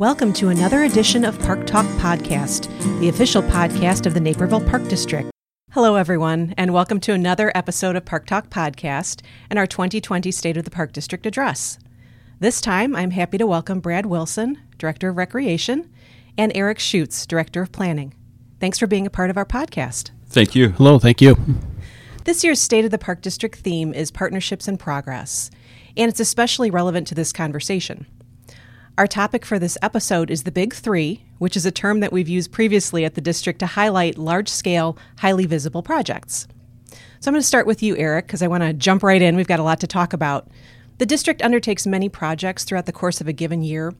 Welcome to another edition of Park Talk Podcast, the official podcast of the Naperville Park District. Hello, everyone, and welcome to another episode of Park Talk Podcast and our 2020 State of the Park District address. This time, I'm happy to welcome Brad Wilson, Director of Recreation, and Eric Schutz, Director of Planning. Thanks for being a part of our podcast. Thank you. Hello, thank you. This year's State of the Park District theme is Partnerships in Progress, and it's especially relevant to this conversation. Our topic for this episode is the Big Three, which is a term that we've used previously at the district to highlight large scale, highly visible projects. So I'm going to start with you, Eric, because I want to jump right in. We've got a lot to talk about. The district undertakes many projects throughout the course of a given year.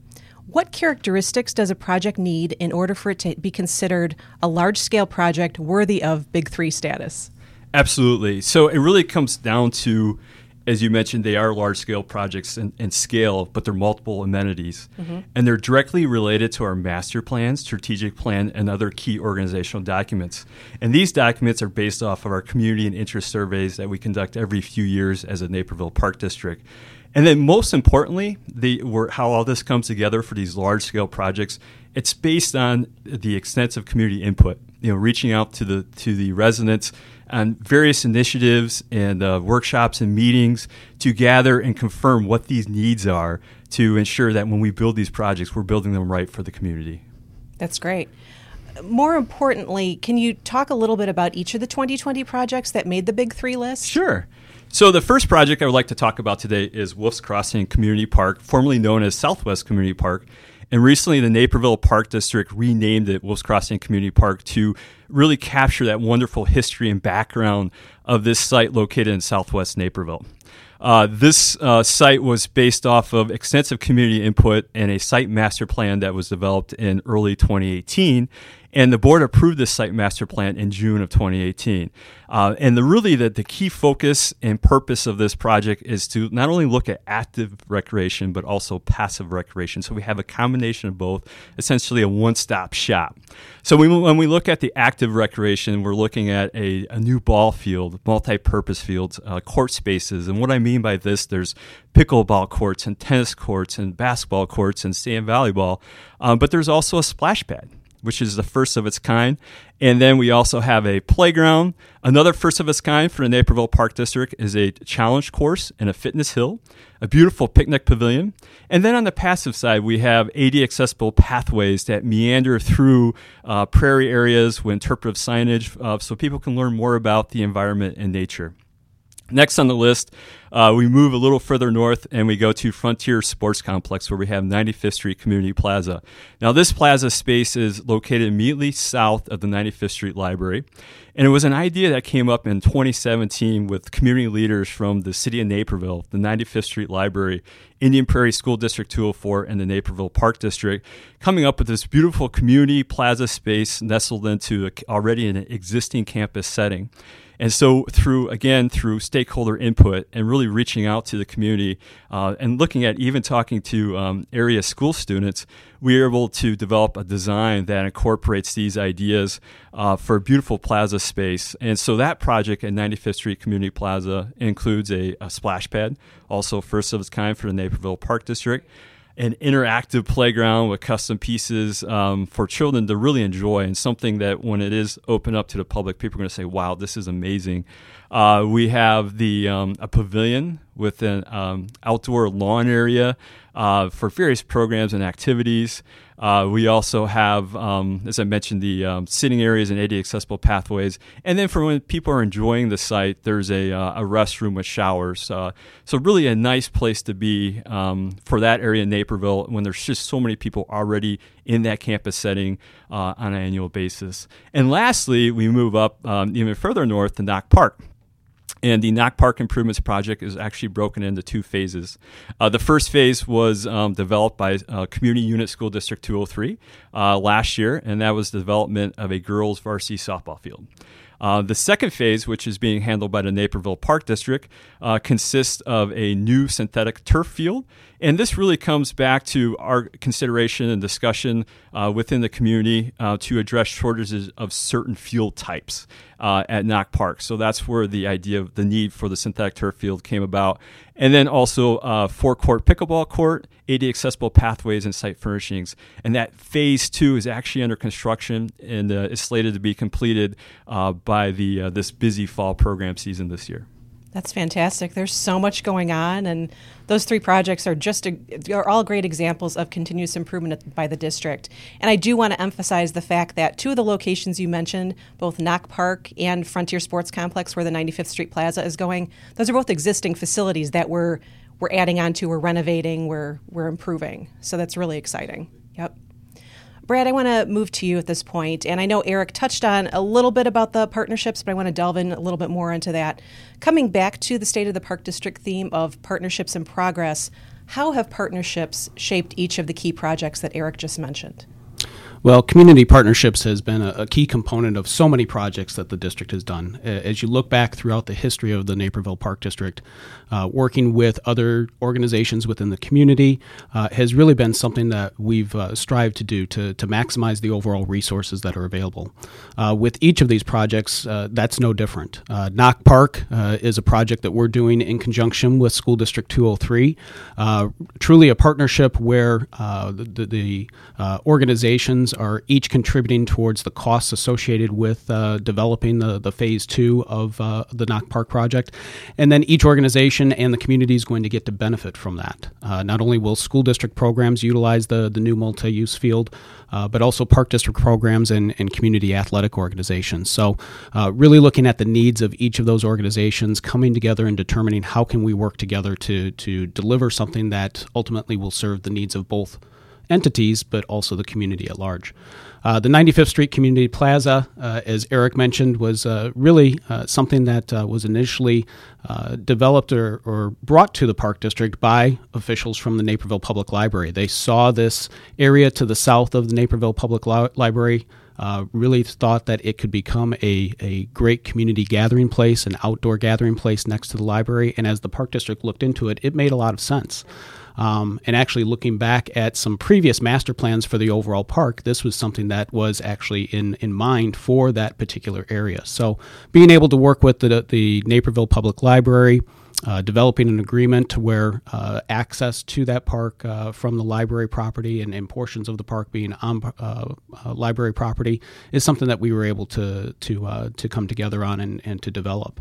What characteristics does a project need in order for it to be considered a large scale project worthy of Big Three status? Absolutely. So it really comes down to, as you mentioned, they are large scale projects in, in scale, but they're multiple amenities. Mm-hmm. And they're directly related to our master plan, strategic plan, and other key organizational documents. And these documents are based off of our community and interest surveys that we conduct every few years as a Naperville Park District. And then, most importantly, the, how all this comes together for these large scale projects, it's based on the extensive community input. You know, reaching out to the to the residents on various initiatives and uh, workshops and meetings to gather and confirm what these needs are to ensure that when we build these projects, we're building them right for the community. That's great. More importantly, can you talk a little bit about each of the 2020 projects that made the Big Three list? Sure. So, the first project I would like to talk about today is Wolf's Crossing Community Park, formerly known as Southwest Community Park. And recently, the Naperville Park District renamed it Wolf's Crossing Community Park to really capture that wonderful history and background of this site located in southwest Naperville. Uh, this uh, site was based off of extensive community input and a site master plan that was developed in early 2018 and the board approved this site master plan in June of 2018. Uh, and the really the, the key focus and purpose of this project is to not only look at active recreation but also passive recreation. So we have a combination of both, essentially a one-stop shop. So we, when we look at the active recreation, we're looking at a, a new ball field, multi-purpose fields, uh, court spaces. And what I mean by this, there's pickleball courts and tennis courts and basketball courts and sand volleyball, um, but there's also a splash pad which is the first of its kind. And then we also have a playground. Another first of its kind for the Naperville Park District is a challenge course and a fitness hill, a beautiful picnic pavilion. And then on the passive side, we have ADA accessible pathways that meander through uh, prairie areas with interpretive signage uh, so people can learn more about the environment and nature. Next on the list, uh, we move a little further north and we go to Frontier Sports Complex where we have 95th Street Community Plaza. Now, this plaza space is located immediately south of the 95th Street Library. And it was an idea that came up in 2017 with community leaders from the city of Naperville, the 95th Street Library, Indian Prairie School District 204, and the Naperville Park District, coming up with this beautiful community plaza space nestled into already an existing campus setting. And so, through again through stakeholder input and really reaching out to the community uh, and looking at even talking to um, area school students, we are able to develop a design that incorporates these ideas uh, for a beautiful plaza space. And so, that project at 95th Street Community Plaza includes a, a splash pad, also first of its kind for the Naperville Park District an interactive playground with custom pieces um, for children to really enjoy and something that when it is open up to the public people are going to say wow this is amazing uh, we have the um, a pavilion with an um, outdoor lawn area uh, for various programs and activities. Uh, we also have, um, as I mentioned, the um, sitting areas and ADA accessible pathways. And then for when people are enjoying the site, there's a, uh, a restroom with showers. Uh, so, really a nice place to be um, for that area in Naperville when there's just so many people already in that campus setting uh, on an annual basis. And lastly, we move up um, even further north to Knoch Park. And the Knoch Park Improvements Project is actually broken into two phases. Uh, the first phase was um, developed by uh, Community Unit School District 203 uh, last year, and that was the development of a girls' varsity softball field. Uh, the second phase, which is being handled by the Naperville Park District, uh, consists of a new synthetic turf field. And this really comes back to our consideration and discussion uh, within the community uh, to address shortages of certain field types uh, at Knoch Park. So that's where the idea of the need for the synthetic turf field came about. And then also uh, four court pickleball court, 80 accessible pathways, and site furnishings. And that phase two is actually under construction and uh, is slated to be completed uh, by the uh, this busy fall program season this year. That's fantastic. There's so much going on, and those three projects are just a, are all great examples of continuous improvement by the district. And I do want to emphasize the fact that two of the locations you mentioned, both Knoch Park and Frontier Sports Complex, where the 95th Street Plaza is going, those are both existing facilities that we're we're adding on to, we're renovating, we're we're improving. So that's really exciting. Yep. Brad, I want to move to you at this point, and I know Eric touched on a little bit about the partnerships, but I want to delve in a little bit more into that. Coming back to the State of the Park District theme of partnerships in progress, how have partnerships shaped each of the key projects that Eric just mentioned? Well, community partnerships has been a, a, key component of so many projects that the district has done. As you look back throughout the history of the Naperville Park District, uh, working with other organizations within the community uh, has really been something that we've uh, strived to do to, to maximize the overall resources that are available. Uh, with each of these projects, uh, that's no different. Uh, Knoch Park is a project that we're doing in conjunction with School District 203. truly a partnership where the, the are each contributing towards the costs associated with uh, developing the, the phase two of uh, the Knoch Park project. And then each organization and the community is going to get to benefit from that. Uh, not only will school district programs utilize the, the new multi use field, uh, but also park district programs and, and community athletic organizations. So, uh, really looking at the needs of each of those organizations, coming together and determining how can we work together to, to deliver something that ultimately will serve the needs of both entities, but also the community at large. Uh, the 95th Street Community Plaza, uh, as Eric mentioned, was uh, really uh, something that uh, was initially uh, developed or, or, brought to the Park District by officials from the Naperville Public Library. They saw this area to the south of the Naperville Public Li- Library. really thought that it could become a, a great community gathering place, an outdoor gathering place next to the library. And as the Park District looked into it, it made a lot of sense. Um, and actually, looking back at some previous master plans for the overall park, this was something that was actually in, in mind for that particular area. So, being able to work with the, the Naperville Public Library, uh, developing an agreement to where uh, access to that park uh, from the library property and, and, portions of the park being on uh, uh, library property is something that we were able to to uh, to come together on and, and to develop.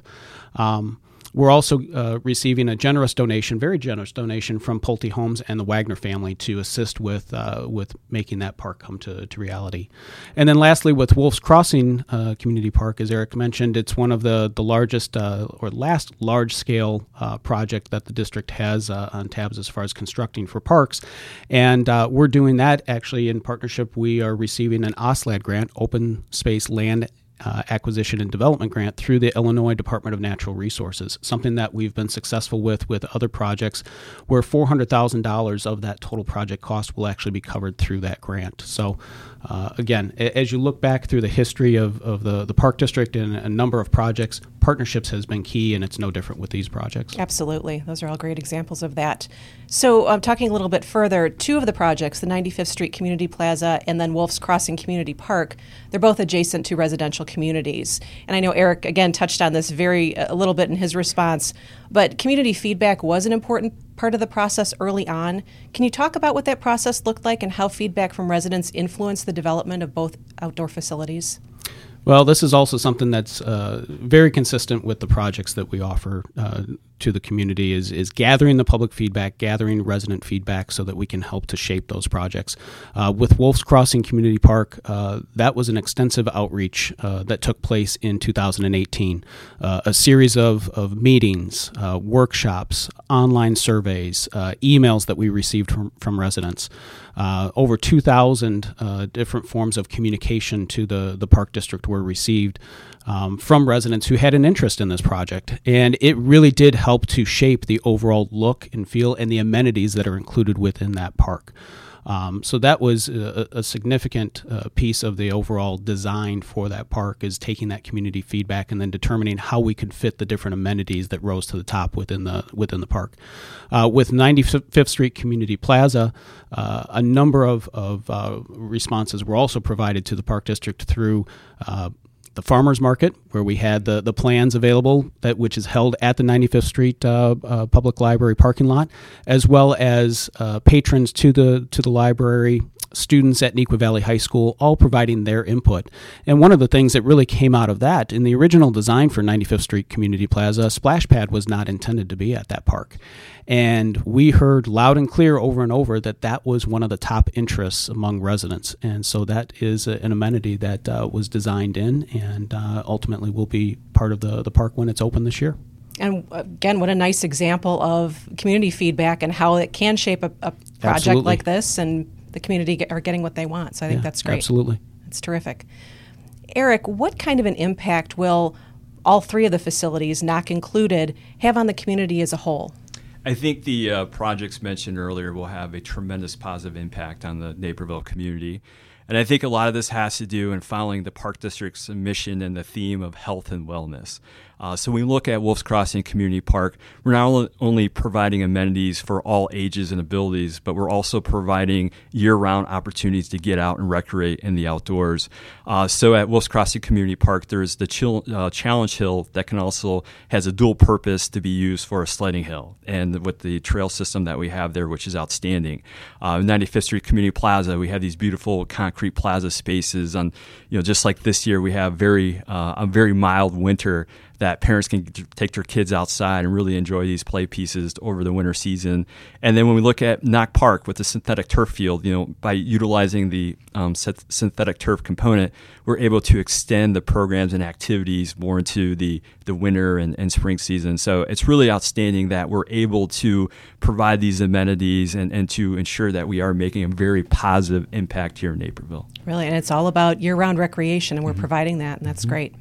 Um, we're also uh, receiving a generous donation, very generous donation from Pulte Homes and the Wagner family to assist with uh, with making that park come to, to reality. And then lastly, with Wolf's Crossing uh, Community Park, as Eric mentioned, it's one of the the largest uh, or last large scale uh, project that the district has uh, on tabs as far as constructing for parks, and we're doing that actually in partnership. We are receiving an OSLAD grant, Open Space Land uh, acquisition and development grant through the Illinois Department of Natural Resources, something that we've been successful with with other projects where $400,000 of that total project cost will actually be covered through that grant. So, uh, again, as you look back through the history of, of the, the Park District and a number of projects, partnerships has been key, and it's no different with these projects. Absolutely. Those are all great examples of that. So, uh, talking a little bit further, two of the projects, the 95th Street Community Plaza and then Wolf's Crossing Community Park, they're both adjacent to residential communities. And I know Eric, again, touched on this very a little bit in his response, but community feedback was an important part of the process early on. Can you talk about what that process looked like and how feedback from residents influenced the development of both outdoor facilities? Well, this is also something that's uh, very consistent with the projects that we offer uh, to the community is, is gathering the public feedback, gathering resident feedback so that we can help to shape those projects. Uh, with Wolf's Crossing Community Park, uh, that was an extensive outreach uh, that took place in 2018. Uh, a series of, of meetings, uh, workshops, online surveys, uh, emails that we received from, from residents. over 2,000 different forms of communication to the, the Park District were received um, from residents who had an interest in this project. And it really did help to shape the overall look and feel and the amenities that are included within that park. Um, so that was a, a significant uh, piece of the overall design for that park is taking that community feedback and then determining how we could fit the different amenities that rose to the top within the within the park. Uh, with 95th Street Community Plaza, uh, a number of, of uh, responses were also provided to the park district through uh, the farmers market, where we had the, the plans available, that which is held at the 95th Street uh, uh, Public Library parking lot, as well as uh, patrons to the to the library students at Neuqua Valley High School, all providing their input. And one of the things that really came out of that, in the original design for 95th Street Community Plaza, splash pad was not intended to be at that park. And we heard loud and clear over and over that that was one of the top interests among residents. And so that is a, an amenity that uh, was designed in and uh, ultimately will be part of the, the park when it's open this year. And again, what a nice example of community feedback and how it can shape a, a project Absolutely. like this and the community get, are getting what they want. So I think Yeah, that's great. Absolutely. That's terrific. Eric, what kind of an impact will all three of the facilities, Knoch included, have on the community as a whole? I think the uh, projects mentioned earlier will have a tremendous positive impact on the Naperville community. And I think a lot of this has to do in following the Park District's mission and the theme of health and wellness. Uh, so we look at Wolf's Crossing Community Park, we're not only providing amenities for all ages and abilities, but we're also providing year-round opportunities to get out and recreate in the outdoors. Uh, so at Wolf's Crossing Community Park, there's the Chill, uh, Challenge Hill that can also has a dual purpose to be used for a sledding hill, and with the trail system that we have there, which is outstanding. Uh, 95th Street Community Plaza, we have these beautiful concrete plaza spaces. On you know, just like this year, we have very uh, a very mild winter that parents can take their kids outside and really enjoy these play pieces over the winter season. And then when we look at Knoch Park with the synthetic turf field, you know, by utilizing the um, synthetic turf component, we're able to extend the programs and activities more into the, the winter and, and spring season. So it's really outstanding that we're able to provide these amenities and, and to ensure that we are making a very positive impact here in Naperville. Really, and it's all about year round recreation, and we're providing that, and that's great.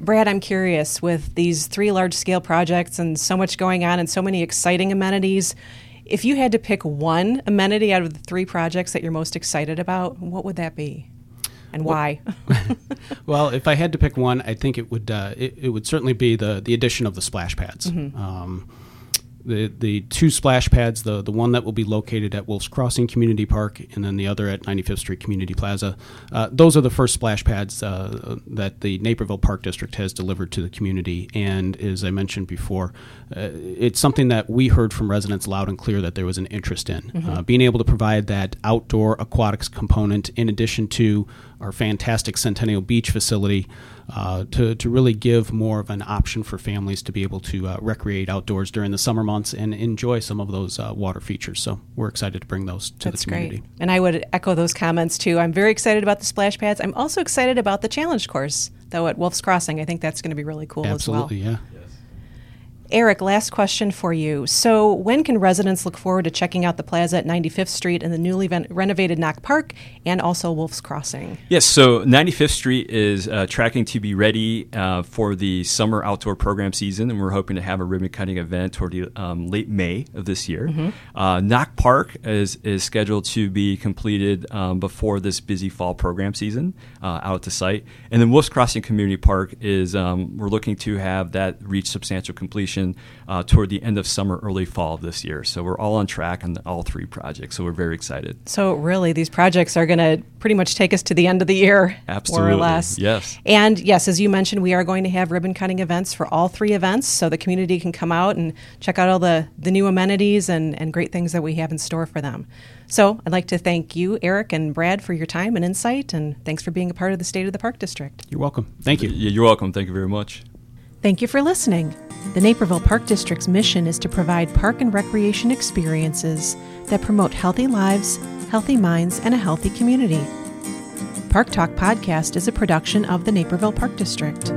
Brad, I'm curious with these three large scale projects and so much going on and so many exciting amenities. If you had to pick one amenity out of the three projects that you're most excited about, what would that be? And why? Well, if I had to pick one, I think it would uh, it, it would certainly be the the addition of the splash pads. Um, the the two splash pads, the the one that will be located at Wolf's Crossing Community Park, and then the other at 95th Street Community Plaza. Uh, those are the first splash pads uh, that the Naperville Park District has delivered to the community. And as I mentioned before, uh, it's something that we heard from residents loud and clear that there was an interest in. Uh, being able to provide that outdoor aquatics component, in addition to our fantastic Centennial Beach facility, uh, to, to really give more of an option for families to be able to uh, recreate outdoors during the summer months and enjoy some of those uh, water features. So we're excited to bring those to That's the community. great. And I would echo those comments too. I'm very excited about the splash pads. I'm also excited about the challenge course, though, at Wolf's Crossing. I think that's going to be really cool Absolutely, as well. Absolutely, yeah. Eric, last question for you. So, when can residents look forward to checking out the plaza at 95th Street and the newly ven- renovated Knoch Park and also Wolf's Crossing? Yes, so 95th Street is uh, tracking to be ready uh, for the summer outdoor program season, and we're hoping to have a ribbon cutting event toward the um, late May of this year. Uh, Knoch Park is, is scheduled to be completed um, before this busy fall program season uh, out at the site. And then Wolf's Crossing Community Park is, um, we're looking to have that reach substantial completion uh, toward the end of summer, early fall of this year. So we're all on track on all three projects, so we're very excited. So, really, these projects are going to pretty much take us to the end of the year, more Absolutely. or less. Yes. And yes, as you mentioned, we are going to have ribbon cutting events for all three events, so the community can come out and check out all the, the new amenities and, and great things that we have in store for them. So, I'd like to thank you, Eric and Brad, for your time and insight, and thanks for being a part of the State of the Park District. You're welcome. Thank you. You're welcome. Thank you very much. Thank you for listening. The Naperville Park District's mission is to provide park and recreation experiences that promote healthy lives, healthy minds, and a healthy community. Park Talk Podcast is a production of the Naperville Park District.